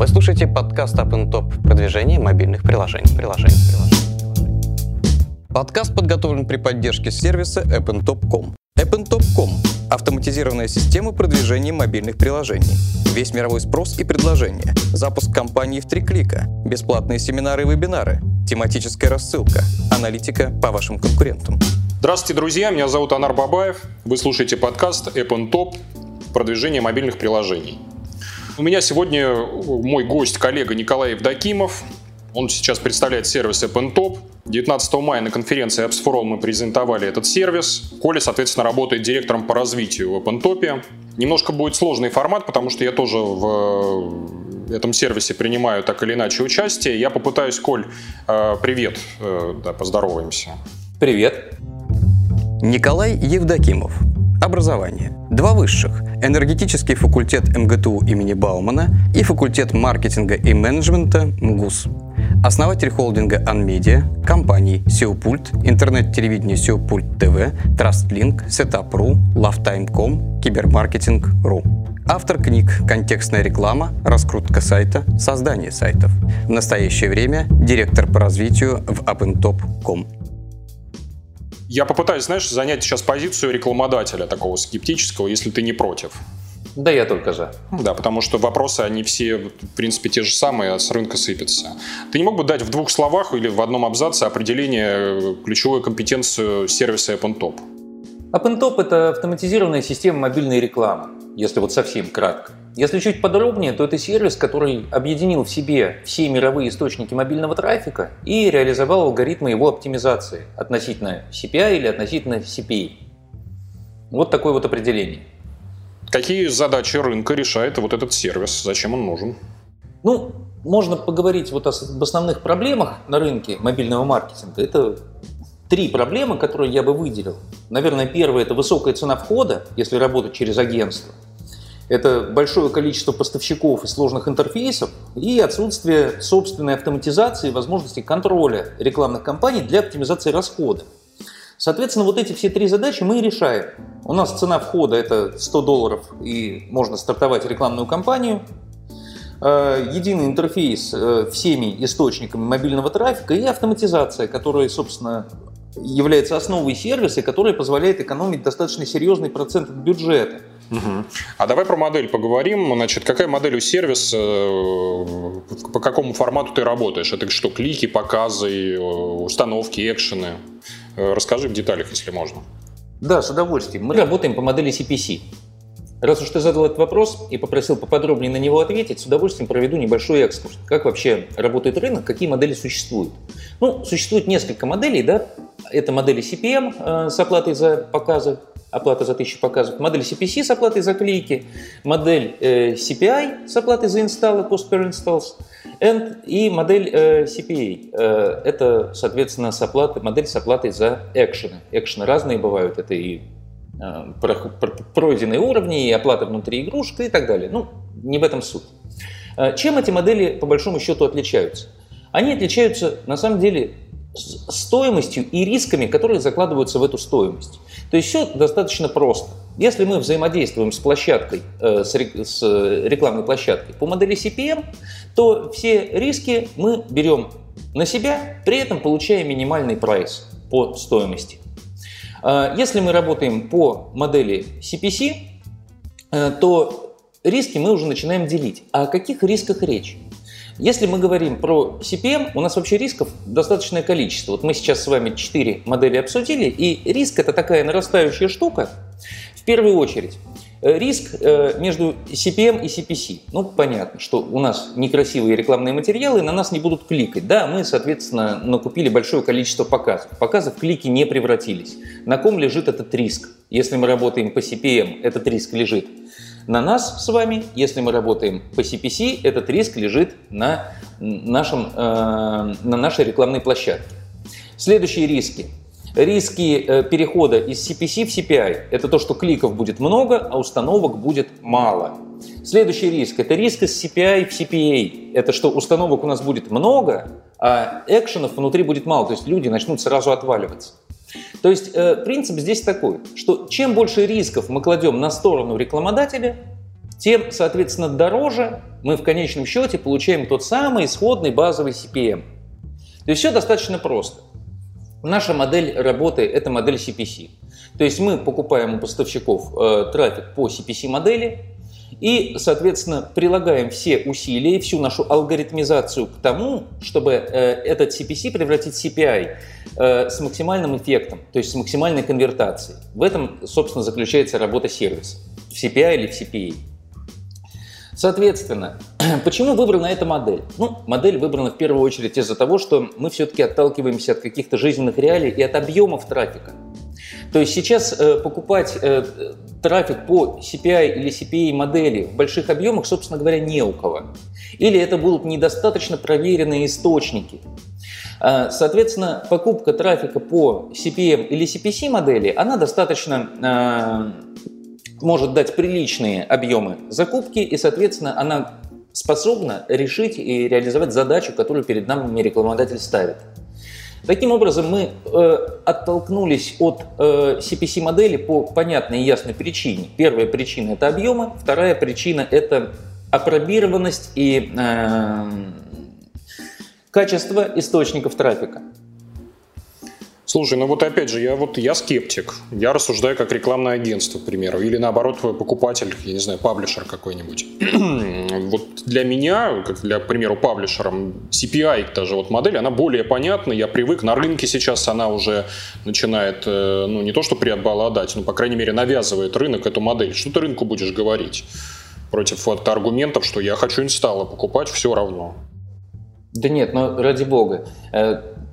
Вы слушаете подкаст Up Top продвижение мобильных приложений. приложений, приложений. Подкаст подготовлен при поддержке сервиса AppnTop.com. AppnTop.com – автоматизированная система продвижения мобильных приложений. Весь мировой спрос и предложения. Запуск компании в три клика. Бесплатные семинары и вебинары. Тематическая рассылка. Аналитика по вашим конкурентам. Здравствуйте, друзья. Меня зовут Анар Бабаев. Вы слушаете подкаст AppnTop продвижение мобильных приложений. У меня сегодня мой гость, коллега Николай Евдокимов. Он сейчас представляет сервис AppnTop. 19 мая на конференции Apps for мы презентовали этот сервис. Коля, соответственно, работает директором по развитию в OpenTop. Немножко будет сложный формат, потому что я тоже в этом сервисе принимаю так или иначе участие. Я попытаюсь, Коль, э, привет, э, да, поздороваемся. Привет. Николай Евдокимов. Образование. Два высших. Энергетический факультет МГТУ имени Баумана и факультет маркетинга и менеджмента МГУС. Основатель холдинга Unmedia, компаний SEOPult, интернет-телевидение SEOPult TV, TrustLink, Setup.ru, LoveTime.com, Кибермаркетинг.ру. Автор книг «Контекстная реклама», «Раскрутка сайта», «Создание сайтов». В настоящее время директор по развитию в AppnTop.com. Я попытаюсь, знаешь, занять сейчас позицию рекламодателя такого скептического, если ты не против. Да я только за. Да, потому что вопросы, они все, в принципе, те же самые, а с рынка сыпятся. Ты не мог бы дать в двух словах или в одном абзаце определение ключевой компетенцию сервиса AppnTop? AppnTop – это автоматизированная система мобильной рекламы, если вот совсем кратко. Если чуть подробнее, то это сервис, который объединил в себе все мировые источники мобильного трафика и реализовал алгоритмы его оптимизации относительно CPI или относительно CPA. Вот такое вот определение. Какие задачи рынка решает вот этот сервис? Зачем он нужен? Ну, можно поговорить вот об основных проблемах на рынке мобильного маркетинга. Это три проблемы, которые я бы выделил. Наверное, первое – это высокая цена входа, если работать через агентство – это большое количество поставщиков и сложных интерфейсов и отсутствие собственной автоматизации и возможности контроля рекламных кампаний для оптимизации расхода. Соответственно, вот эти все три задачи мы и решаем. У нас цена входа это 100 долларов и можно стартовать рекламную кампанию. Э, единый интерфейс э, всеми источниками мобильного трафика и автоматизация, которая, собственно, является основой сервиса, которая позволяет экономить достаточно серьезный процент бюджета. Угу. А давай про модель поговорим. Значит, какая модель у сервиса, э, по какому формату ты работаешь? Это что, клики, показы, э, установки, экшены? Э, расскажи в деталях, если можно. Да, с удовольствием. Мы работаем по модели CPC. Раз уж ты задал этот вопрос и попросил поподробнее на него ответить, с удовольствием проведу небольшой экскурс. Как вообще работает рынок, какие модели существуют? Ну, существует несколько моделей, да. Это модели CPM э, с оплатой за показы, оплата за тысячу показов, модель CPC с оплатой за клики, модель э, CPI с оплатой за инсталлы, post per installs, and, и модель э, CPA. Это, соответственно, с оплатой, модель с оплатой за экшены. Экшены разные бывают, это и пройденные уровни, и оплата внутри игрушек и так далее. Ну, не в этом суть. Э, чем эти модели по большому счету отличаются? Они отличаются на самом деле стоимостью и рисками, которые закладываются в эту стоимость. То есть все достаточно просто. Если мы взаимодействуем с площадкой, э, с рекламной площадкой по модели CPM, то все риски мы берем на себя, при этом получая минимальный прайс по стоимости. А, если мы работаем по модели CPC, э, то риски мы уже начинаем делить. А о каких рисках речь? Если мы говорим про CPM, у нас вообще рисков достаточное количество. Вот мы сейчас с вами четыре модели обсудили, и риск это такая нарастающая штука. В первую очередь, Э, риск э, между CPM и CPC. Ну, понятно, что у нас некрасивые рекламные материалы, на нас не будут кликать. Да, мы, соответственно, накупили большое количество показов. Показы в клики не превратились. На ком лежит этот риск? Если мы работаем по CPM, этот риск лежит на нас с вами. Если мы работаем по CPC, этот риск лежит на, нашем, э, на нашей рекламной площадке. Следующие риски Риски э, перехода из CPC в CPI – это то, что кликов будет много, а установок будет мало. Следующий риск – это риск из CPI в CPA. Это что установок у нас будет много, а экшенов внутри будет мало, то есть люди начнут сразу отваливаться. То есть э, принцип здесь такой, что чем больше рисков мы кладем на сторону рекламодателя, тем, соответственно, дороже мы в конечном счете получаем тот самый исходный базовый CPM. То есть все достаточно просто. Наша модель работы – это модель CPC. То есть мы покупаем у поставщиков э, трафик по CPC-модели и, соответственно, прилагаем все усилия и всю нашу алгоритмизацию к тому, чтобы э, этот CPC превратить в CPI э, с максимальным эффектом, то есть с максимальной конвертацией. В этом, собственно, заключается работа сервиса. В CPI или в CPA. Соответственно, почему выбрана эта модель? Ну, модель выбрана в первую очередь из-за того, что мы все-таки отталкиваемся от каких-то жизненных реалий и от объемов трафика. То есть сейчас э, покупать э, трафик по CPI или CPA модели в больших объемах, собственно говоря, не у кого. Или это будут недостаточно проверенные источники. Э, соответственно, покупка трафика по CPM или CPC модели, она достаточно э, может дать приличные объемы закупки, и, соответственно, она способна решить и реализовать задачу, которую перед нами рекламодатель ставит. Таким образом, мы э, оттолкнулись от э, CPC-модели по понятной и ясной причине. Первая причина – это объемы, вторая причина – это апробированность и э, качество источников трафика. Слушай, ну вот опять же, я вот я скептик. Я рассуждаю как рекламное агентство, к примеру, или наоборот покупатель, я не знаю, паблишер какой-нибудь. вот для меня, как для, к примеру, паблишером, CPI, даже вот модель, она более понятна, я привык, на рынке сейчас она уже начинает, э, ну не то что преобладать, но по крайней мере навязывает рынок эту модель. Что ты рынку будешь говорить? Против вот аргументов, что я хочу инсталла покупать, все равно. Да нет, но ради бога.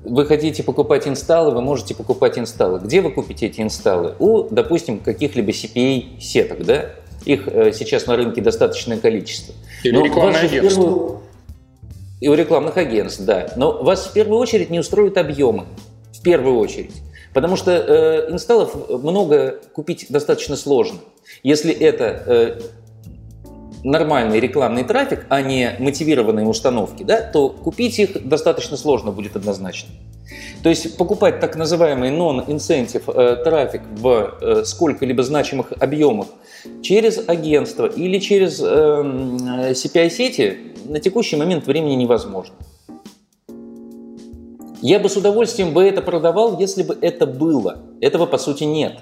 Вы хотите покупать инсталлы, вы можете покупать инсталлы. Где вы купите эти инсталлы? У, допустим, каких-либо CPA-сеток, да? Их э, сейчас на рынке достаточное количество. Или Но рекламное агентство. Первую... И у рекламных агентств, да. Но вас в первую очередь не устроят объемы. В первую очередь. Потому что э, инсталлов много купить достаточно сложно. Если это э, нормальный рекламный трафик, а не мотивированные установки, да, то купить их достаточно сложно будет однозначно. То есть покупать так называемый non-incentive э, трафик в э, сколько-либо значимых объемах через агентство или через э, CPI-сети на текущий момент времени невозможно. Я бы с удовольствием бы это продавал, если бы это было. Этого по сути нет.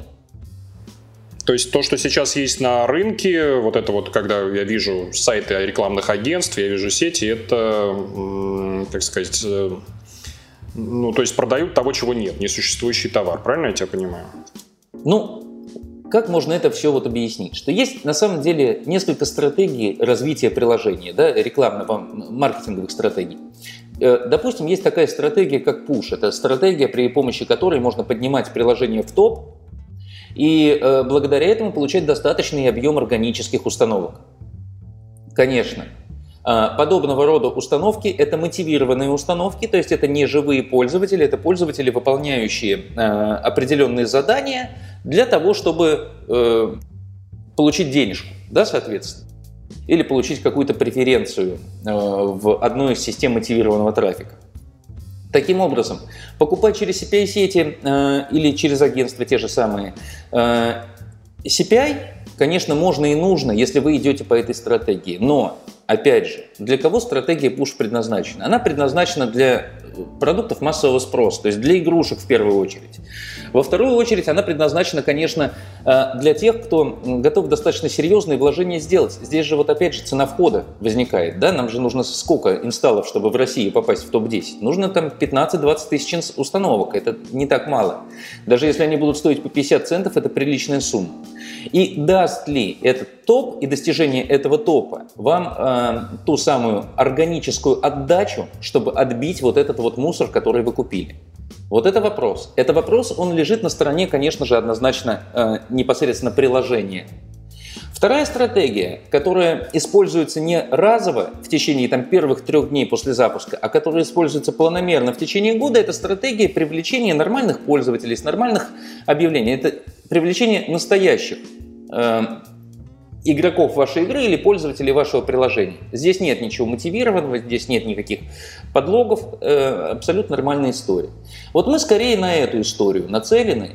То есть то, что сейчас есть на рынке, вот это вот, когда я вижу сайты рекламных агентств, я вижу сети, это, как сказать, э, ну, то есть продают того, чего нет, несуществующий товар. Правильно я тебя понимаю? Ну, как можно это все вот объяснить? Что есть на самом деле несколько стратегий развития приложения, да, рекламного, маркетинговых стратегий. Э, допустим, есть такая стратегия, как push. Это стратегия, при помощи которой можно поднимать приложение в топ, и э, благодаря этому получать достаточный объем органических установок. Конечно. Э, подобного рода установки – это мотивированные установки, то есть это не живые пользователи, это пользователи, выполняющие э, определенные задания для того, чтобы э, получить денежку, да, соответственно, или получить какую-то преференцию э, в одной из систем мотивированного трафика. Таким образом, покупать через CPI-сети э, или через агентства те же самые э, CPI, конечно, можно и нужно, если вы идете по этой стратегии. Но, опять же, для кого стратегия push предназначена? Она предназначена для продуктов массового спроса, то есть для игрушек в первую очередь. Во вторую очередь она предназначена, конечно, э, для тех, кто готов достаточно серьезные вложения сделать. Здесь же вот опять же цена входа возникает. Да? Нам же нужно сколько инсталлов, чтобы в России попасть в топ-10? Нужно там 15-20 тысяч установок. Это не так мало. Даже если они будут стоить по 50 центов, это приличная сумма. И даст ли этот топ и достижение этого топа вам э, ту самую органическую отдачу, чтобы отбить вот этот вот мусор, который вы купили? Вот это вопрос. Это вопрос, он лежит на стороне, конечно же, однозначно э, непосредственно приложения. Вторая стратегия, которая используется не разово в течение там, первых трех дней после запуска, а которая используется планомерно в течение года, это стратегия привлечения нормальных пользователей с нормальных объявлений. Это привлечение настоящих э, игроков вашей игры или пользователей вашего приложения. Здесь нет ничего мотивированного, здесь нет никаких подлогов, э, абсолютно нормальная история. Вот мы скорее на эту историю нацелены,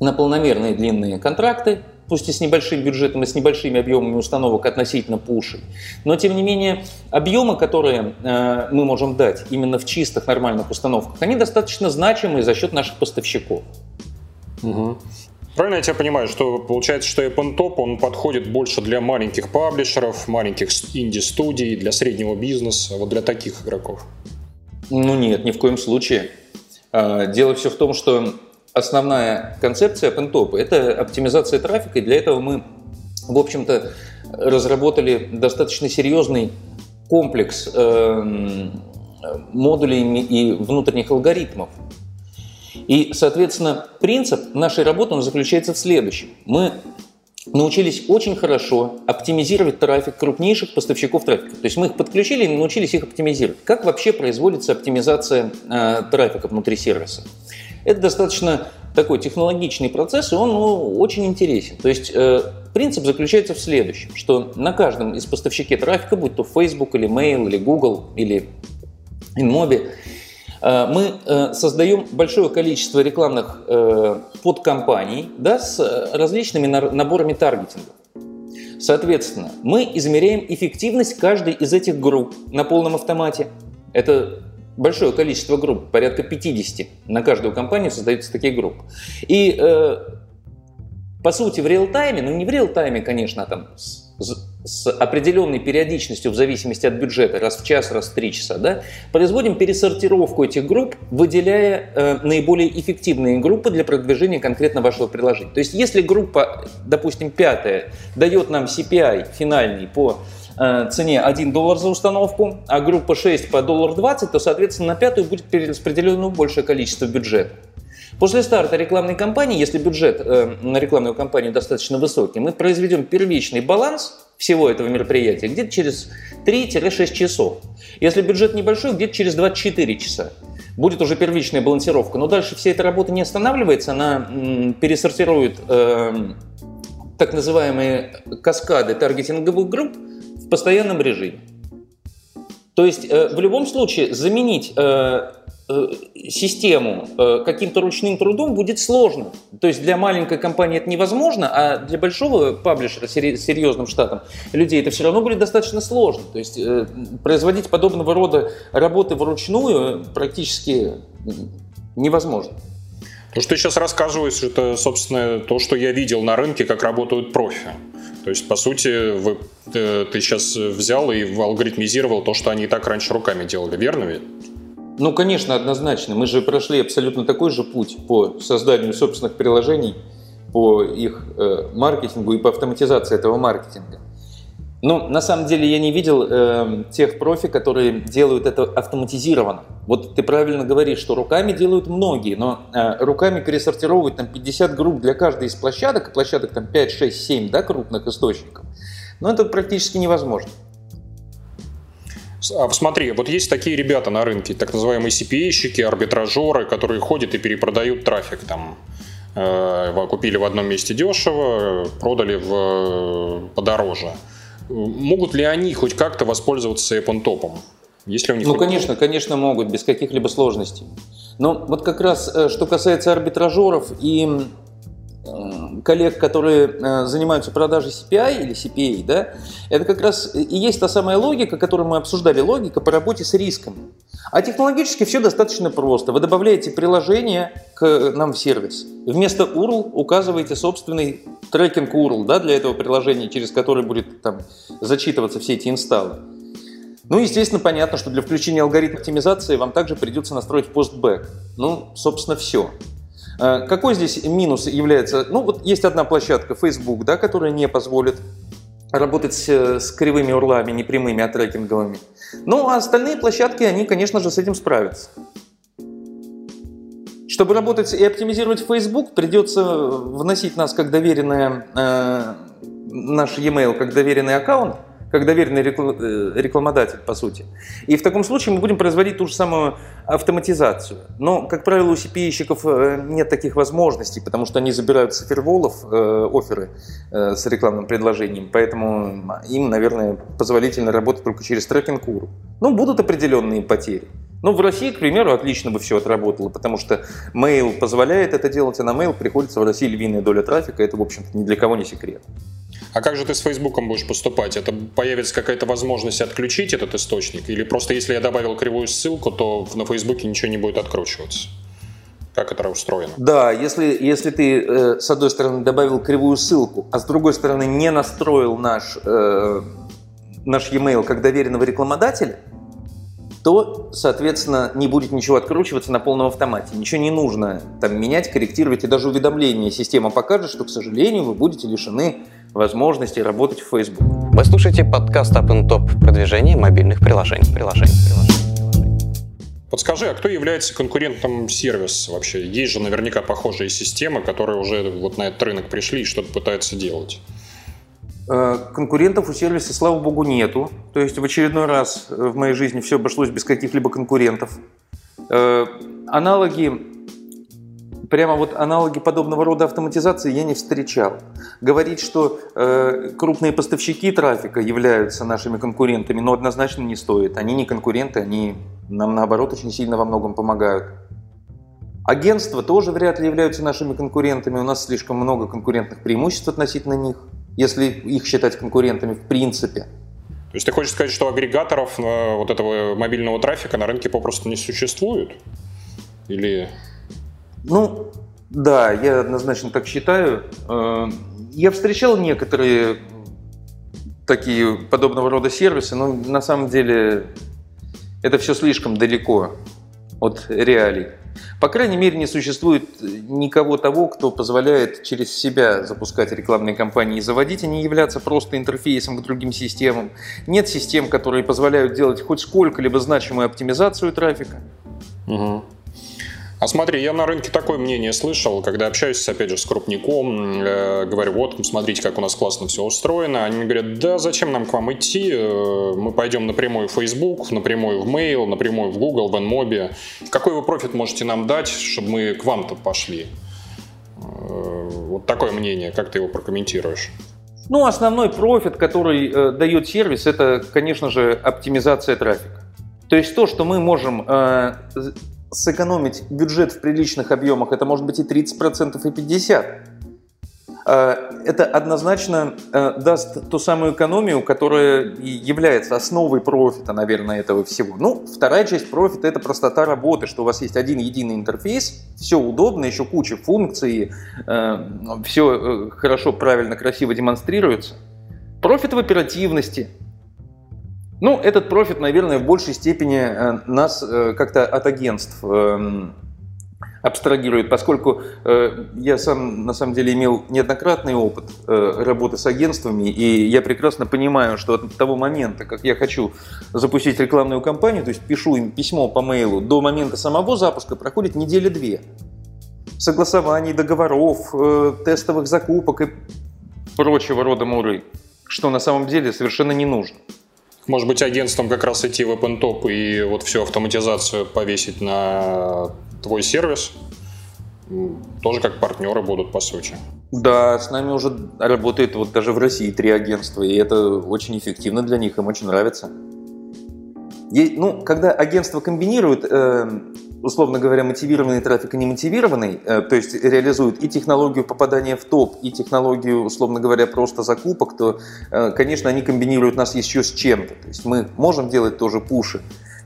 на полномерные длинные контракты, пусть и с небольшим бюджетом и с небольшими объемами установок относительно пуши. Но, тем не менее, объемы, которые э, мы можем дать именно в чистых нормальных установках, они достаточно значимые за счет наших поставщиков. Угу. Правильно я тебя понимаю, что получается, что OpenTop, он подходит больше для маленьких паблишеров, маленьких инди-студий, для среднего бизнеса, вот для таких игроков? Ну нет, ни в коем случае. А, дело все в том, что основная концепция OpenTop – это оптимизация трафика, и для этого мы, в общем-то, разработали достаточно серьезный комплекс эм, модулей и внутренних алгоритмов, и, соответственно, принцип нашей работы он заключается в следующем. Мы научились очень хорошо оптимизировать трафик крупнейших поставщиков трафика. То есть мы их подключили и научились их оптимизировать. Как вообще производится оптимизация э, трафика внутри сервиса? Это достаточно такой технологичный процесс, и он ну, очень интересен. То есть э, принцип заключается в следующем, что на каждом из поставщиков трафика, будь то Facebook или Mail или Google или InMobi, Э, мы э, создаем большое количество рекламных э, подкомпаний да, с различными наборами таргетинга. Соответственно, мы измеряем эффективность каждой из этих групп на полном автомате. Это большое количество групп, порядка 50 на каждую компанию создаются такие группы. И по сути в реал-тайме, ну не в реал-тайме, конечно, а там с определенной периодичностью в зависимости от бюджета, раз в час, раз в три часа, да, производим пересортировку этих групп, выделяя э, наиболее эффективные группы для продвижения конкретно вашего приложения. То есть если группа, допустим, пятая, дает нам CPI финальный по э, цене 1 доллар за установку, а группа 6 по доллар 20, то, соответственно, на пятую будет перераспределено большее количество бюджета. После старта рекламной кампании, если бюджет э, на рекламную кампанию достаточно высокий, мы произведем первичный баланс всего этого мероприятия где-то через 3-6 часов. Если бюджет небольшой, где-то через 24 часа. Будет уже первичная балансировка. Но дальше вся эта работа не останавливается, она м, пересортирует э, так называемые каскады таргетинговых групп постоянном режиме. То есть э, в любом случае заменить э, Э, систему каким-то ручным трудом будет сложно. То есть для маленькой компании это невозможно, а для большого паблишера с серьезным штатом людей это все равно будет достаточно сложно. То есть производить подобного рода работы вручную практически невозможно. То, что ты сейчас рассказываешь, это, собственно, то, что я видел на рынке, как работают профи. То есть, по сути, вы, ты сейчас взял и алгоритмизировал то, что они и так раньше руками делали, верно ведь? Ну, конечно, однозначно. Мы же прошли абсолютно такой же путь по созданию собственных приложений, по их э, маркетингу и по автоматизации этого маркетинга. Но на самом деле я не видел э, тех профи, которые делают это автоматизированно. Вот ты правильно говоришь, что руками делают многие, но э, руками пересортировывать там 50 групп для каждой из площадок, площадок там 5, 6, 7 да, крупных источников, но это практически невозможно. А посмотри, вот есть такие ребята на рынке, так называемые CPA-щики, арбитражеры, которые ходят и перепродают трафик там. Э, купили в одном месте дешево, продали в, э, подороже. Могут ли они хоть как-то воспользоваться AppOnTop? Если у них ну, хоть... конечно, конечно могут, без каких-либо сложностей. Но вот как раз, э, что касается арбитражеров и коллег, которые э, занимаются продажей CPI или CPA, да, это как раз и есть та самая логика, которую мы обсуждали, логика по работе с риском. А технологически все достаточно просто. Вы добавляете приложение к нам в сервис. Вместо URL указываете собственный трекинг URL да, для этого приложения, через который будет там, зачитываться все эти инсталлы. Ну, естественно, понятно, что для включения алгоритма оптимизации вам также придется настроить постбэк. Ну, собственно, все. Э, какой здесь минус является? Ну, вот есть одна площадка, Facebook, да, которая не позволит работать с кривыми урлами, непрямыми, а трекинговыми. Ну, а остальные площадки, они, конечно же, с этим справятся. Чтобы работать и оптимизировать Facebook, придется вносить нас как доверенное, э, наш e-mail как доверенный аккаунт, как доверенный э, рекламодатель, по сути. И в таком случае мы будем производить ту же самую автоматизацию. Но, как правило, у CPI-щиков э, нет таких возможностей, потому что они забирают с оферволов э, оферы э, с рекламным предложением, поэтому им, наверное, позволительно работать только через трекинг URL. Ну, будут определенные потери. Ну, в России, к примеру, отлично бы все отработало, потому что mail позволяет это делать, а на mail приходится в России львиная доля трафика. Это, в общем-то, ни для кого не секрет. А как же ты с Фейсбуком будешь поступать? Это появится какая-то возможность отключить этот источник? Или просто если я добавил кривую ссылку, то на Фейсбуке ничего не будет откручиваться? Как это устроено? Да, если, если ты э, с одной стороны добавил кривую ссылку, а с другой стороны не настроил наш, э, наш e-mail как доверенного рекламодателя, то, соответственно, не будет ничего откручиваться на полном автомате. Ничего не нужно там менять, корректировать, и даже уведомление система покажет, что, к сожалению, вы будете лишены возможности работать в Facebook. Вы слушаете подкаст Up and Top продвижение мобильных приложений. приложений, приложений. Подскажи, а кто является конкурентом сервиса вообще? Есть же наверняка похожие системы, которые уже вот на этот рынок пришли и что-то пытаются делать. Э, конкурентов у сервиса, слава богу, нету. То есть в очередной раз э, в моей жизни все обошлось без каких-либо конкурентов. Э, аналоги, прямо вот аналоги подобного рода автоматизации я не встречал. Говорить, что крупные поставщики трафика являются нашими конкурентами, но однозначно не стоит. Они не конкуренты, они нам наоборот очень сильно во многом помогают. Агентства тоже вряд ли являются нашими конкурентами. У нас слишком много конкурентных преимуществ относительно них если их считать конкурентами в принципе. То есть ты хочешь сказать, что агрегаторов э, вот этого мобильного трафика на рынке попросту не существует? Или... Ну, да, я однозначно так считаю. Э, я встречал некоторые такие подобного рода сервисы, но на самом деле это все слишком далеко от реалий. По крайней мере, не существует никого того, кто позволяет через себя запускать рекламные кампании и заводить, а не являться просто интерфейсом к другим системам. Нет систем, которые позволяют делать хоть сколько-либо значимую оптимизацию трафика. Угу. А смотри, я на рынке такое мнение слышал, когда общаюсь, опять же, с крупником, э, говорю, вот, смотрите, как у нас классно все устроено. Они говорят, да, зачем нам к вам идти? Э, мы пойдем напрямую в Facebook, напрямую в Mail, напрямую в Google, в Enmobi. Какой вы профит можете нам дать, чтобы мы к вам-то пошли? Э, вот такое мнение, как ты его прокомментируешь? Ну, основной профит, который э, дает сервис, это, конечно же, оптимизация трафика. То есть то, что мы можем э, сэкономить бюджет в приличных объемах, это может быть и 30%, и 50%. Э, это однозначно э, даст ту самую экономию, которая является основой профита, наверное, этого всего. Ну, вторая часть профита – это простота работы, что у вас есть один единый интерфейс, все удобно, еще куча функций, э, все хорошо, правильно, красиво демонстрируется. Профит в оперативности – ну, этот профит, наверное, в большей степени э, нас э, как-то от агентств эм, абстрагирует, поскольку э, я сам на самом деле имел неоднократный опыт работы с агентствами, и я прекрасно понимаю, что от того момента, как я хочу запустить рекламную кампанию, то есть пишу им письмо по мейлу, до момента самого запуска проходит недели две. Согласований, договоров, тестовых закупок и прочего рода муры, что на самом деле совершенно не нужно. Может быть, агентством как раз идти в OpenTop и вот всю автоматизацию повесить на твой сервис? Тоже как партнеры будут, по сути. Да, с нами уже работает вот даже в России три агентства, и это очень эффективно для них, им очень нравится. И, ну, когда агентства комбинируют э, условно говоря, мотивированный трафик и немотивированный, э, то есть реализуют и технологию попадания в топ, и технологию, условно говоря, просто закупок, то, э, конечно, они комбинируют нас еще с чем-то. То есть мы можем делать тоже пуши,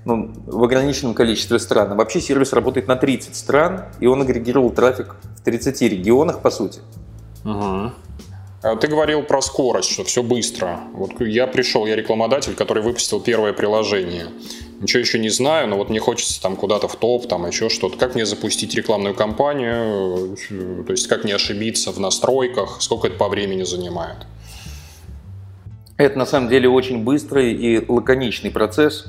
ну, в ограниченном количестве стран. Вообще сервис работает на 30 стран, и он агрегировал трафик в 30 регионах, по сути. Угу. Ты говорил про скорость, что все быстро. Вот я пришел, я рекламодатель, который выпустил первое приложение ничего еще не знаю, но вот мне хочется там куда-то в топ, там еще что-то. Как мне запустить рекламную кампанию, то есть как не ошибиться в настройках, сколько это по времени занимает? Это на самом деле очень быстрый и лаконичный процесс.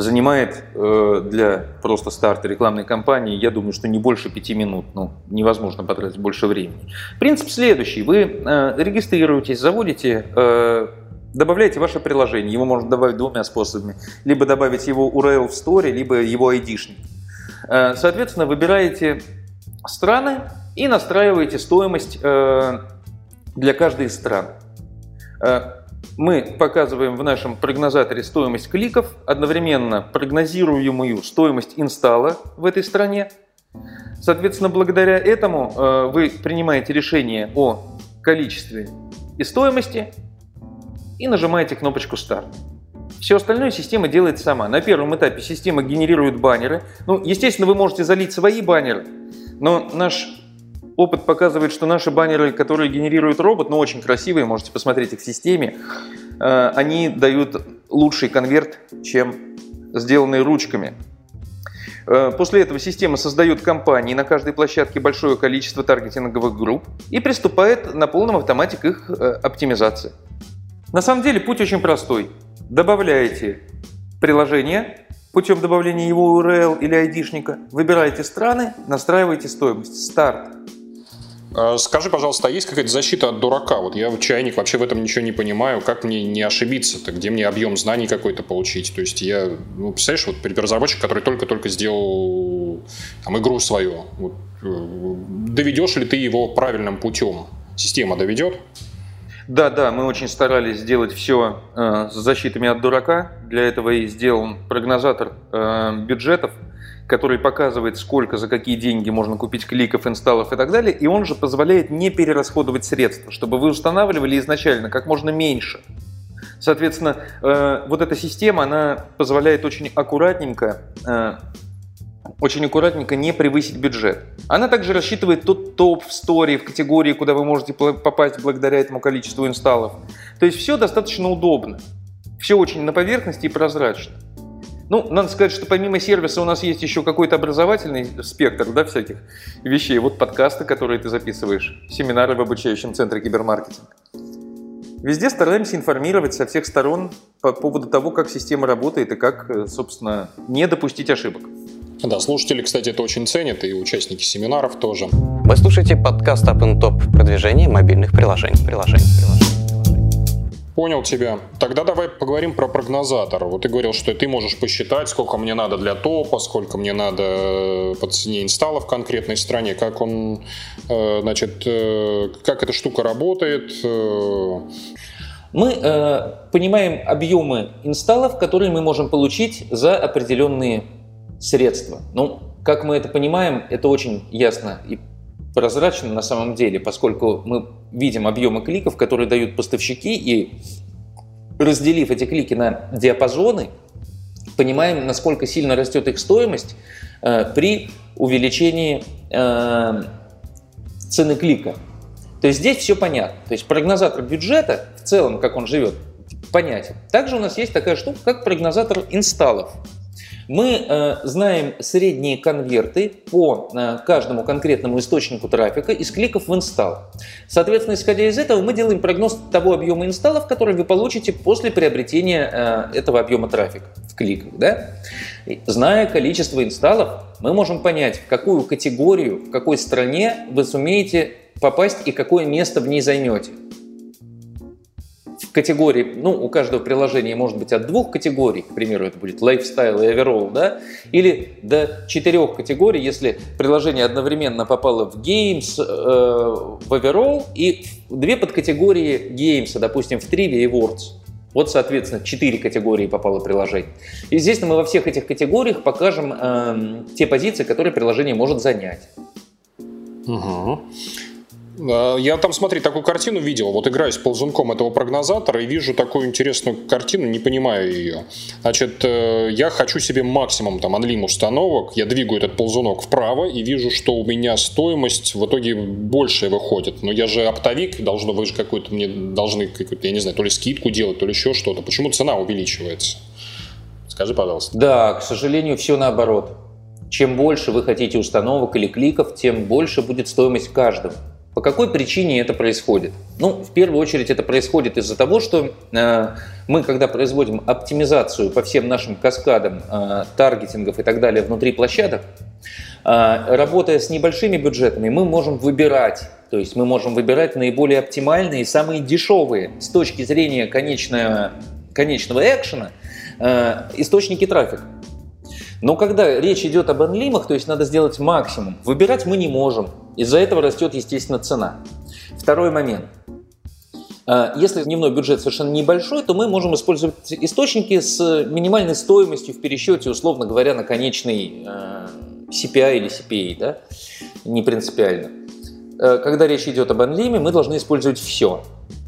Занимает э, для просто старта рекламной кампании, я думаю, что не больше пяти минут. Ну, невозможно потратить больше времени. Принцип следующий. Вы э, регистрируетесь, заводите э, Добавляете ваше приложение, его можно добавить двумя способами. Либо добавить его URL в сторе, либо его ID-шник. Э, соответственно, выбираете страны и настраиваете стоимость э, для каждой из стран. Э, мы показываем в нашем прогнозаторе стоимость кликов, одновременно прогнозируемую стоимость инсталла в этой стране. Соответственно, благодаря этому э, вы принимаете решение о количестве и стоимости и нажимаете кнопочку «Старт». Все остальное система делает сама. На первом этапе система генерирует баннеры. Ну, естественно, вы можете залить свои баннеры, но наш опыт показывает, что наши баннеры, которые генерирует робот, ну, очень красивые, можете посмотреть их в системе, э, они дают лучший конверт, чем сделанные ручками. Э, после этого система создает компании на каждой площадке большое количество таргетинговых групп и приступает на полном автомате к их э, оптимизации. На самом деле путь очень простой. Добавляете приложение путем добавления его URL или ID-шника, выбираете страны, настраиваете стоимость. Старт. А, скажи, пожалуйста, а есть какая-то защита от дурака? Вот я чайник вообще в этом ничего не понимаю. Как мне не ошибиться-то? Где мне объем знаний какой-то получить? То есть я, ну, представляешь, вот разработчик, который только-только сделал там, игру свою, вот, э, доведешь ли ты его правильным путем? Система доведет? Да, да, мы очень старались сделать все э, с защитами от дурака. Для этого и сделан прогнозатор э, бюджетов который показывает, сколько за какие деньги можно купить кликов, инсталлов и так далее, и он же позволяет не перерасходовать средства, чтобы вы устанавливали изначально как можно меньше. Соответственно, э, вот эта система, она позволяет очень аккуратненько э, очень аккуратненько не превысить бюджет. Она также рассчитывает тот топ в сторе, в категории, куда вы можете попасть благодаря этому количеству инсталлов. То есть все достаточно удобно. Все очень на поверхности и прозрачно. Ну, надо сказать, что помимо сервиса у нас есть еще какой-то образовательный спектр да, всяких вещей. Вот подкасты, которые ты записываешь, семинары в обучающем центре кибермаркетинг. Везде стараемся информировать со всех сторон по поводу того, как система работает и как, э, собственно, не допустить ошибок. Да, слушатели, кстати, это очень ценят, и участники семинаров тоже. Вы слушаете подкаст Up Top продвижение мобильных приложений. приложений, приложений. Понял тебя. Тогда давай поговорим про прогнозатор. Вот ты говорил, что ты можешь посчитать, сколько мне надо для топа, сколько мне надо э, по цене инсталла в конкретной стране, как он, э, значит, э, как эта штука работает. Мы э, понимаем объемы инсталлов, которые мы можем получить за определенные средства. Ну, как мы это понимаем, это очень ясно и прозрачно на самом деле, поскольку мы видим объемы кликов, которые дают поставщики, и разделив эти клики на диапазоны, понимаем, насколько сильно растет их стоимость э, при увеличении э, цены клика. То есть здесь все понятно. То есть прогнозатор бюджета в целом, как он живет, понятен. Также у нас есть такая штука, как прогнозатор инсталлов. Мы э, знаем средние конверты по э, каждому конкретному источнику трафика из кликов в инсталл. Соответственно, исходя из этого, мы делаем прогноз того объема инсталлов, который вы получите после приобретения э, этого объема трафика в кликах. Да? Зная количество инсталлов, мы можем понять, в какую категорию, в какой стране вы сумеете попасть и какое место в ней займете в категории, ну, у каждого приложения может быть от двух категорий, к примеру, это будет lifestyle и overall, да, или до четырех категорий, если приложение одновременно попало в games, э, в overall и две подкатегории games, допустим, в trivia и words. Вот, соответственно, четыре категории попало приложение. И здесь мы во всех этих категориях покажем э, те позиции, которые приложение может занять. Угу. А, я там, смотри, такую картину видел. Вот играю с ползунком этого прогнозатора и вижу такую интересную картину, не понимаю ее. Значит, э, я хочу себе максимум там анлим установок, я двигаю этот ползунок вправо и вижу, что у меня стоимость в итоге больше выходит. Но я же оптовик, должно вы же какую-то мне должны какую-то, я не знаю, то ли скидку делать, то ли еще что-то. Почему цена увеличивается? Скажи, пожалуйста. Да, к сожалению, все наоборот. Чем больше вы хотите установок или кликов, тем больше будет стоимость каждого. По какой причине это происходит? Ну, в первую очередь это происходит из-за того, что э, мы, когда производим оптимизацию по всем нашим каскадам э, таргетингов и так далее внутри площадок, э, работая с небольшими бюджетами, мы можем выбирать, то есть мы можем выбирать наиболее оптимальные, самые дешевые с точки зрения конечного, конечного экшена э, источники трафика. Но когда речь идет об анлимах, то есть надо сделать максимум, выбирать мы не можем. Из-за этого растет, естественно, цена. Второй момент. А, если дневной бюджет совершенно небольшой, то мы можем использовать источники с минимальной стоимостью в пересчете, условно говоря, на конечный э, CPI или CPA, да? не принципиально. Э, когда речь идет об анлиме, мы должны использовать все.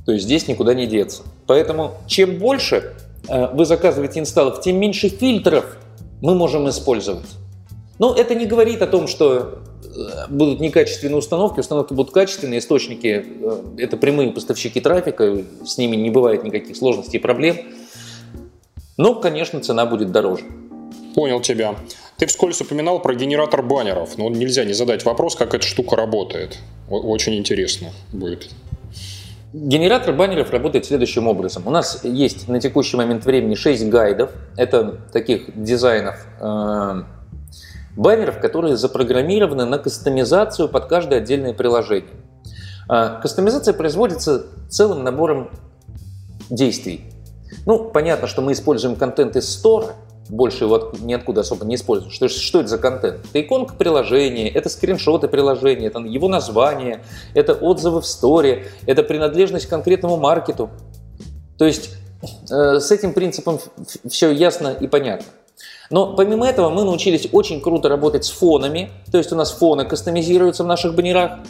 То есть здесь никуда не деться. Поэтому чем больше вы заказываете инсталлов, тем меньше фильтров мы можем использовать. Но это не говорит о том, что э, будут некачественные установки, установки будут качественные, источники – это прямые поставщики трафика, с ними не бывает никаких сложностей и проблем. Но, конечно, цена будет дороже. Понял тебя. Ты вскользь упоминал про генератор баннеров, но нельзя не задать вопрос, как эта штука работает. Очень интересно будет. Генератор баннеров работает следующим образом. У нас есть на текущий момент времени 6 гайдов. Это таких дизайнов э, баннеров, которые запрограммированы на кастомизацию под каждое отдельное приложение. Э, кастомизация производится целым набором действий. Ну, понятно, что мы используем контент из стора, больше его ниоткуда особо не использую. Что, что это за контент? Это иконка приложения, это скриншоты приложения, это его название, это отзывы в сторе, это принадлежность к конкретному маркету. То есть э, с этим принципом все ясно и понятно. Но помимо этого мы научились очень круто работать с фонами, то есть у нас фоны кастомизируются в наших баннерах,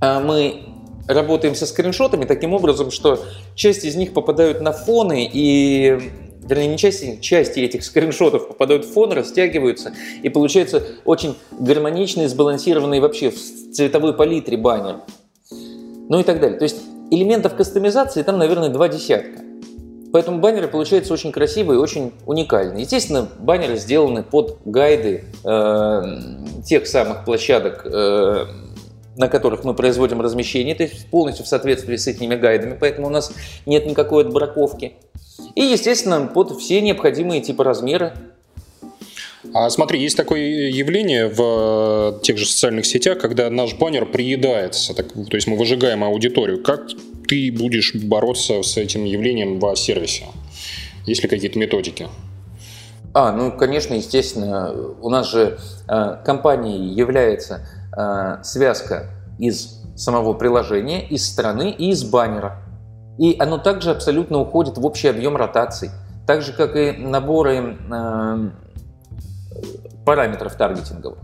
а мы работаем со скриншотами таким образом, что часть из них попадают на фоны и вернее, не части, части этих скриншотов попадают в фон, растягиваются, и получается очень гармоничный, сбалансированный вообще в цветовой палитре баннер. Ну и так далее. То есть элементов кастомизации там, наверное, два десятка. Поэтому баннеры получаются очень красивые и очень уникальные. Естественно, баннеры сделаны под гайды э, тех самых площадок, э, на которых мы производим размещение, то есть полностью в соответствии с этими гайдами, поэтому у нас нет никакой отбраковки. И, естественно, под все необходимые типа размеры. А смотри, есть такое явление в тех же социальных сетях, когда наш баннер приедается, так, то есть мы выжигаем аудиторию. Как ты будешь бороться с этим явлением в сервисе? Есть ли какие-то методики? А, ну, конечно, естественно. У нас же э, компанией является э, связка из самого приложения, из страны и из баннера. И оно также абсолютно уходит в общий объем ротаций. Так же, как и наборы э, параметров таргетинговых.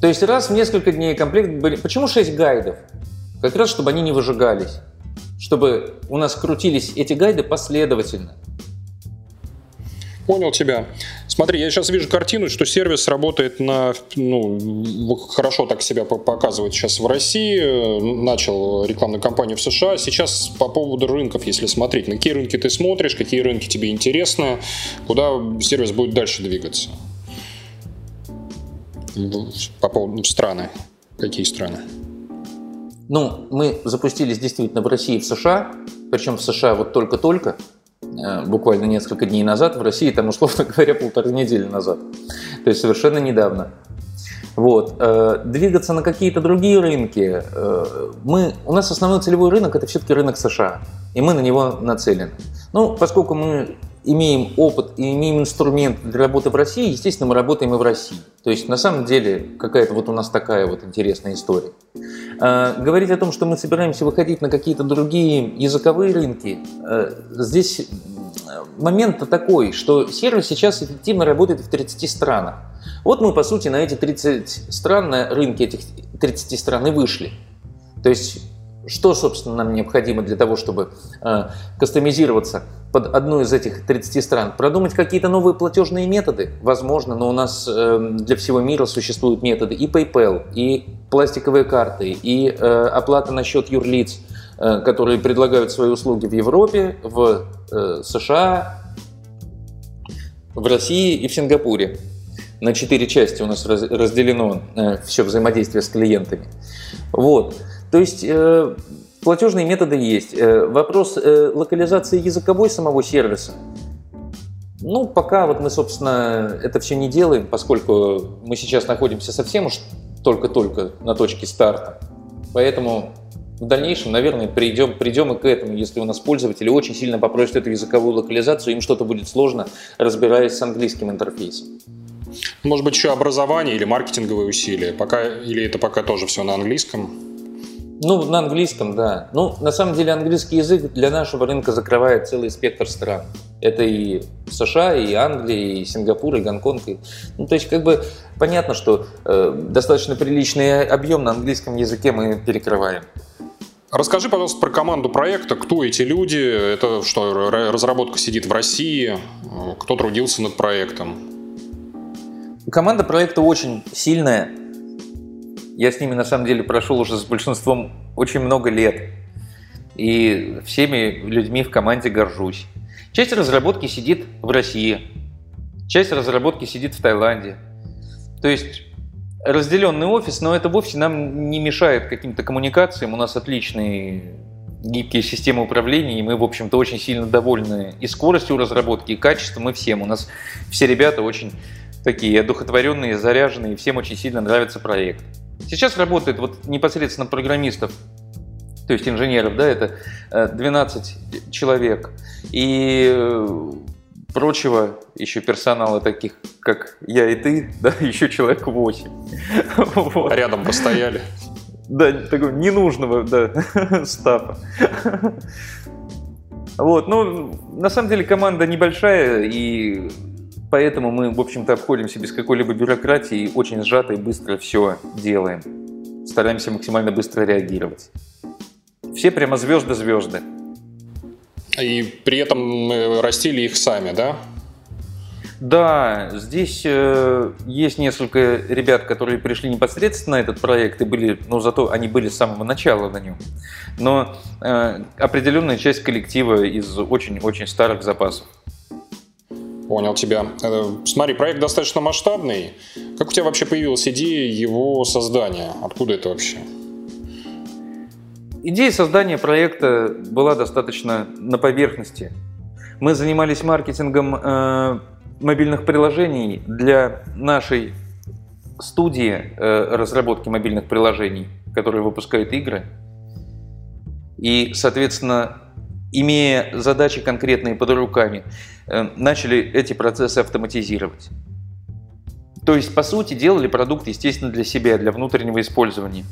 То есть раз в несколько дней комплект. Почему 6 гайдов? Как раз, чтобы они не выжигались. Чтобы у нас крутились эти гайды последовательно. Понял тебя. Смотри, я сейчас вижу картину, что сервис работает на, ну, хорошо так себя показывает сейчас в России, начал рекламную кампанию в США. Сейчас по поводу рынков, если смотреть, на какие рынки ты смотришь, какие рынки тебе интересны, куда сервис будет дальше двигаться? По поводу страны. Какие страны? Ну, мы запустились действительно в России в США, причем в США вот только-только, Э, буквально несколько дней назад, в России там, условно говоря, полторы недели назад. То есть совершенно недавно. Вот. Э, двигаться на какие-то другие рынки. Э, мы, у нас основной целевой рынок – это все-таки рынок США, и мы на него нацелены. Ну, поскольку мы имеем опыт и имеем инструмент для работы в России, естественно, мы работаем и в России. То есть, на самом деле, какая-то вот у нас такая вот интересная история. А, говорить о том, что мы собираемся выходить на какие-то другие языковые рынки, а, здесь момент такой, что сервис сейчас эффективно работает в 30 странах. Вот мы, по сути, на эти 30 стран, на рынке этих 30 стран и вышли. То есть что, собственно, нам необходимо для того, чтобы э, кастомизироваться под одну из этих 30 стран? Продумать какие-то новые платежные методы? Возможно, но у нас э, для всего мира существуют методы и PayPal, и пластиковые карты, и э, оплата на счет юрлиц, которые предлагают свои услуги в Европе, в США, в России и в Сингапуре. На четыре части у нас разделено все взаимодействие с клиентами. Вот. То есть э, платежные методы есть. Э, вопрос э, локализации языковой самого сервиса. Ну, пока вот мы, собственно, это все не делаем, поскольку мы сейчас находимся совсем уж только-только на точке старта. Поэтому в дальнейшем, наверное, придем, придем и к этому, если у нас пользователи очень сильно попросят эту языковую локализацию, им что-то будет сложно, разбираясь с английским интерфейсом. Может быть, еще образование или маркетинговые усилия, пока, или это пока тоже все на английском? Ну, на английском, да. Ну, на самом деле, английский язык для нашего рынка закрывает целый спектр стран. Это и США, и Англия, и Сингапур, и Гонконг. И... Ну, то есть, как бы понятно, что э, достаточно приличный объем на английском языке мы перекрываем. Расскажи, пожалуйста, про команду проекта. Кто эти люди? Это что, разработка сидит в России? Кто трудился над проектом? Команда проекта очень сильная. Я с ними, на самом деле, прошел уже с большинством очень много лет. И всеми людьми в команде горжусь. Часть разработки сидит в России, часть разработки сидит в Таиланде. То есть разделенный офис, но это вовсе нам не мешает каким-то коммуникациям. У нас отличные гибкие системы управления, и мы, в общем-то, очень сильно довольны и скоростью разработки, и качеством, и всем. У нас все ребята очень такие одухотворенные, заряженные, и всем очень сильно нравится проект. Сейчас работает вот непосредственно программистов то есть инженеров, да, это 12 э, человек. И э, прочего еще персонала таких, как я и ты, да, еще человек 8. Вот. Рядом постояли. Да, такого ненужного, да, стафа. Вот, ну, на самом деле команда небольшая, и поэтому мы, в общем-то, обходимся без какой-либо бюрократии, очень сжато и быстро все делаем. Стараемся максимально быстро реагировать. Все прямо звезды-звезды. И при этом э, растили их сами, да? Да, здесь э, есть несколько ребят, которые пришли непосредственно на этот проект и были, ну зато они были с самого начала на нем. Но э, определенная часть коллектива из очень-очень старых запасов. Понял тебя. Э, смотри, проект достаточно масштабный. Как у тебя вообще появилась идея его создания? Откуда это вообще? Идея создания проекта была достаточно на поверхности. Мы занимались маркетингом э, мобильных приложений для нашей студии э, разработки мобильных приложений, которая выпускает игры. И, соответственно, имея задачи конкретные под руками, э, начали эти процессы автоматизировать. То есть, по сути, делали продукт, естественно, для себя, для внутреннего использования.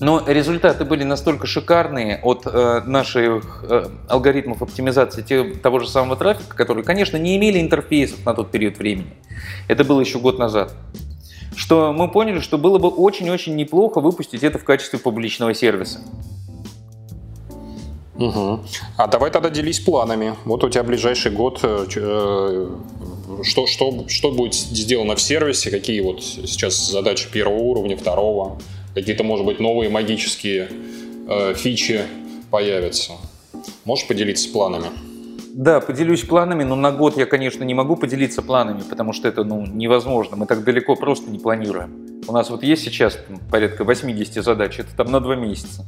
Но результаты были настолько шикарные от э, наших э, алгоритмов оптимизации те, того же самого трафика, которые, конечно, не имели интерфейсов на тот период времени. Это было еще год назад. Что мы поняли, что было бы очень-очень неплохо выпустить это в качестве публичного сервиса. Угу. А давай тогда делись планами. Вот у тебя ближайший год, э, э, что, что, что будет сделано в сервисе, какие вот сейчас задачи первого уровня, второго, какие-то, может быть, новые магические э, фичи появятся. Можешь поделиться планами? Да, поделюсь планами, но на год я, конечно, не могу поделиться планами, потому что это ну, невозможно. Мы так далеко просто не планируем. У нас вот есть сейчас порядка 80 задач, это там на два месяца.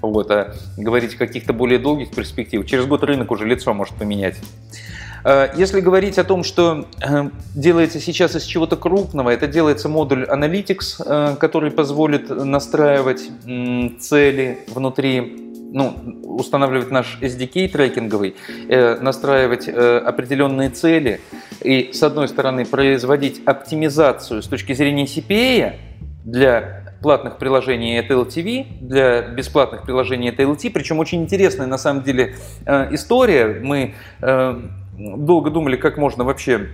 Вот, а говорить о каких-то более долгих перспективах, через год рынок уже лицо может поменять. Э, если говорить о том, что э, делается сейчас из чего-то крупного, это делается модуль Analytics, э, который позволит настраивать цели внутри ну, устанавливать наш SDK трекинговый, настраивать определенные цели и, с одной стороны, производить оптимизацию с точки зрения CPA для платных приложений это LTV, для бесплатных приложений это LT. Причем очень интересная на самом деле история. Мы долго думали, как можно вообще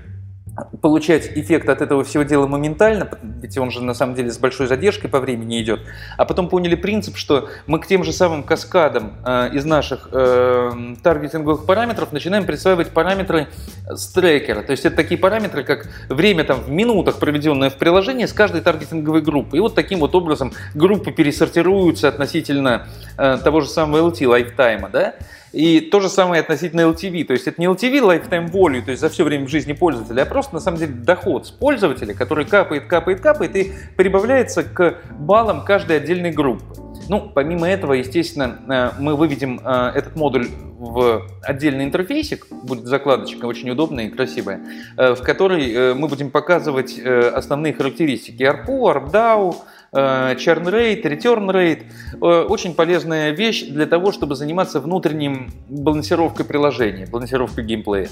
получать эффект от этого всего дела моментально, ведь он же на самом деле с большой задержкой по времени идет, а потом поняли принцип, что мы к тем же самым каскадам э, из наших э, таргетинговых параметров начинаем присваивать параметры с трекера. То есть это такие параметры, как время там, в минутах, проведенное в приложении с каждой таргетинговой группы. И вот таким вот образом группы пересортируются относительно э, того же самого LT, лайфтайма. Да? И то же самое относительно LTV. То есть это не LTV lifetime value, то есть за все время жизни пользователя, а просто на самом деле доход с пользователя, который капает, капает, капает и прибавляется к баллам каждой отдельной группы. Ну, помимо этого, естественно, э, мы выведем э, этот модуль в отдельный интерфейсик, будет закладочка очень удобная и красивая, э, в которой мы будем показывать основные характеристики ARPU, ARPDAO, churn rate, return rate. Очень полезная вещь для того, чтобы заниматься внутренним балансировкой приложения, балансировкой геймплея.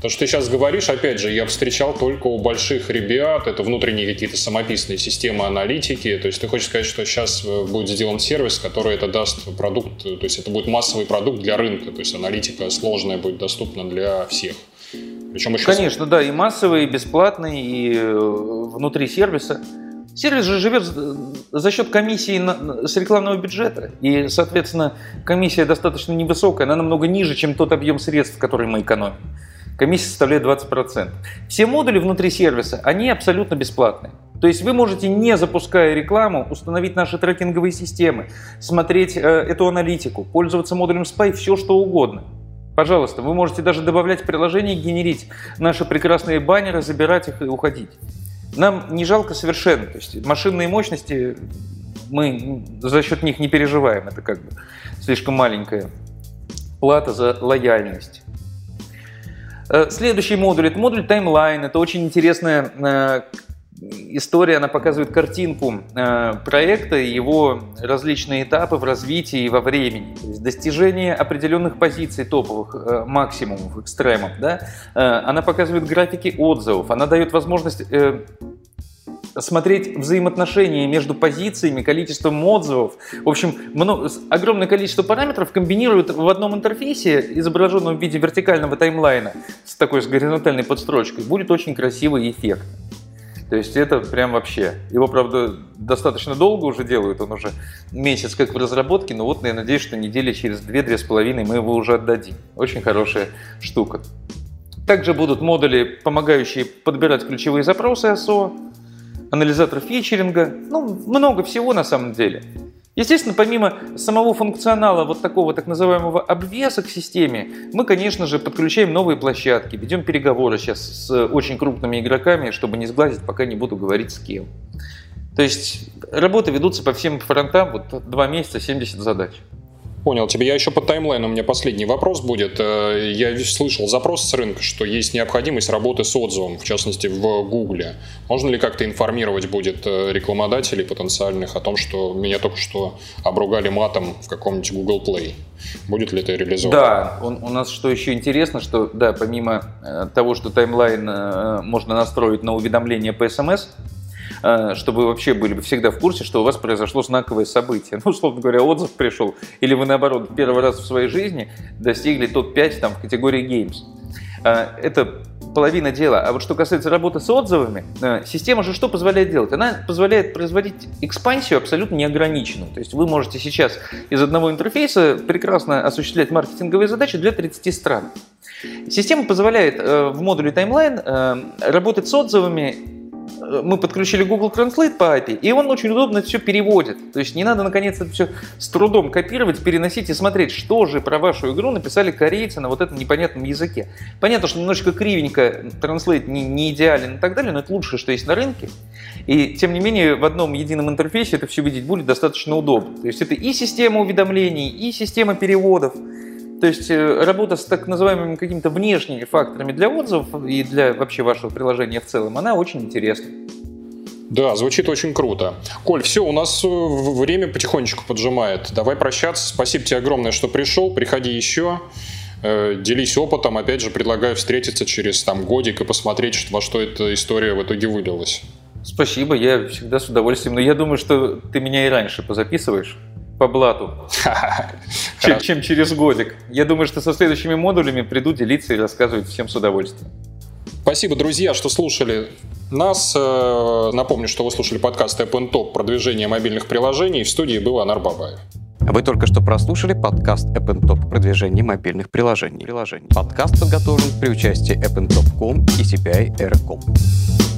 То, что ты сейчас говоришь, опять же, я встречал только у больших ребят, это внутренние какие-то самописные системы аналитики. То есть ты хочешь сказать, что сейчас э, будет сделан сервис, который это даст продукт, то есть это будет массовый продукт для рынка, то есть аналитика сложная будет доступна для всех. Причем еще... Конечно, да, и массовый, и бесплатный, и э, внутри сервиса. Сервис же живет за счет комиссии на, с рекламного бюджета. И, соответственно, комиссия достаточно невысокая, она намного ниже, чем тот объем средств, который мы экономим. Комиссия составляет 20%. Все модули внутри сервиса, они абсолютно бесплатные. То есть вы можете, не запуская рекламу, установить наши трекинговые системы, смотреть э, эту аналитику, пользоваться модулем Spy, все что угодно. Пожалуйста, вы можете даже добавлять приложение, генерить наши прекрасные баннеры, забирать их и уходить. Нам не жалко совершенно. То есть машинные мощности мы за счет них не переживаем. Это как бы слишком маленькая плата за лояльность. Э, следующий модуль – это модуль таймлайн. Это очень интересная э, история, она показывает картинку э, проекта его различные этапы в развитии и во времени. То есть достижение определенных позиций топовых, максимумов, экстремов. Да? Она показывает графики отзывов, она дает возможность смотреть взаимоотношения между позициями, количеством отзывов. В общем, много, огромное количество параметров комбинируют в одном интерфейсе, изображенном в виде вертикального таймлайна с такой с горизонтальной подстрочкой. Будет очень красивый эффект. То есть это прям вообще. Его, правда, достаточно долго уже делают, он уже месяц как в разработке, но вот я надеюсь, что недели через две-две с половиной мы его уже отдадим. Очень хорошая штука. Также будут модули, помогающие подбирать ключевые запросы АСО, анализатор фичеринга, ну, много всего на самом деле. Естественно, помимо самого функционала вот такого так называемого обвеса к системе, мы, конечно же, подключаем новые площадки, ведем переговоры сейчас с очень крупными игроками, чтобы не сглазить, пока не буду говорить с кем. То есть работы ведутся по всем фронтам, вот два месяца, 70 задач. Понял тебе. Я еще по таймлайну, у меня последний вопрос будет. Э, я слышал запрос с рынка, что есть необходимость работы с отзывом, в частности в Гугле. Можно ли как-то информировать будет э, рекламодателей потенциальных о том, что меня только что обругали матом в каком-нибудь Google Play? Будет ли это реализовано? Да, он, у нас что еще интересно, что да, помимо э, того, что таймлайн можно настроить на уведомления по смс, чтобы вы вообще были всегда в курсе, что у вас произошло знаковое событие. Ну, условно говоря, отзыв пришел, или вы, наоборот, первый раз в своей жизни достигли топ-5 там, в категории Games. Э, это половина дела. А вот что касается работы с отзывами, э, система же что позволяет делать? Она позволяет производить экспансию абсолютно неограниченную. То есть вы можете сейчас из одного интерфейса прекрасно осуществлять маркетинговые задачи для 30 стран. Система позволяет в модуле Timeline работать с отзывами мы подключили Google Translate по API, и он очень удобно все переводит. То есть не надо, наконец, это все с трудом копировать, переносить и смотреть, что же про вашу игру написали корейцы на вот этом непонятном языке. Понятно, что немножечко кривенько Translate не, не идеален и так далее, но это лучшее, что есть на рынке. И, тем не менее, в одном едином интерфейсе это все видеть будет достаточно удобно. То есть это и система уведомлений, и система переводов. То есть э, работа с так называемыми какими-то внешними факторами для отзывов и для вообще вашего приложения в целом, она очень интересна. Да, звучит очень круто. Коль, все, у нас э, время потихонечку поджимает. Давай прощаться. Спасибо тебе огромное, что пришел. Приходи еще. Э, делись опытом. Опять же, предлагаю встретиться через там годик и посмотреть, во что эта история в итоге вылилась. Спасибо, я всегда с удовольствием. Но я думаю, что ты меня и раньше позаписываешь по блату, чем, чем через годик. Я думаю, что со следующими модулями приду делиться и рассказывать всем с удовольствием. Спасибо, друзья, что слушали нас. Э, напомню, что вы слушали подкаст App Top продвижение мобильных приложений. В студии был Анар Бабаев. Вы только что прослушали подкаст App Top продвижение мобильных приложений. Подкаст подготовлен при участии AppnTop.com и CPI Air.com.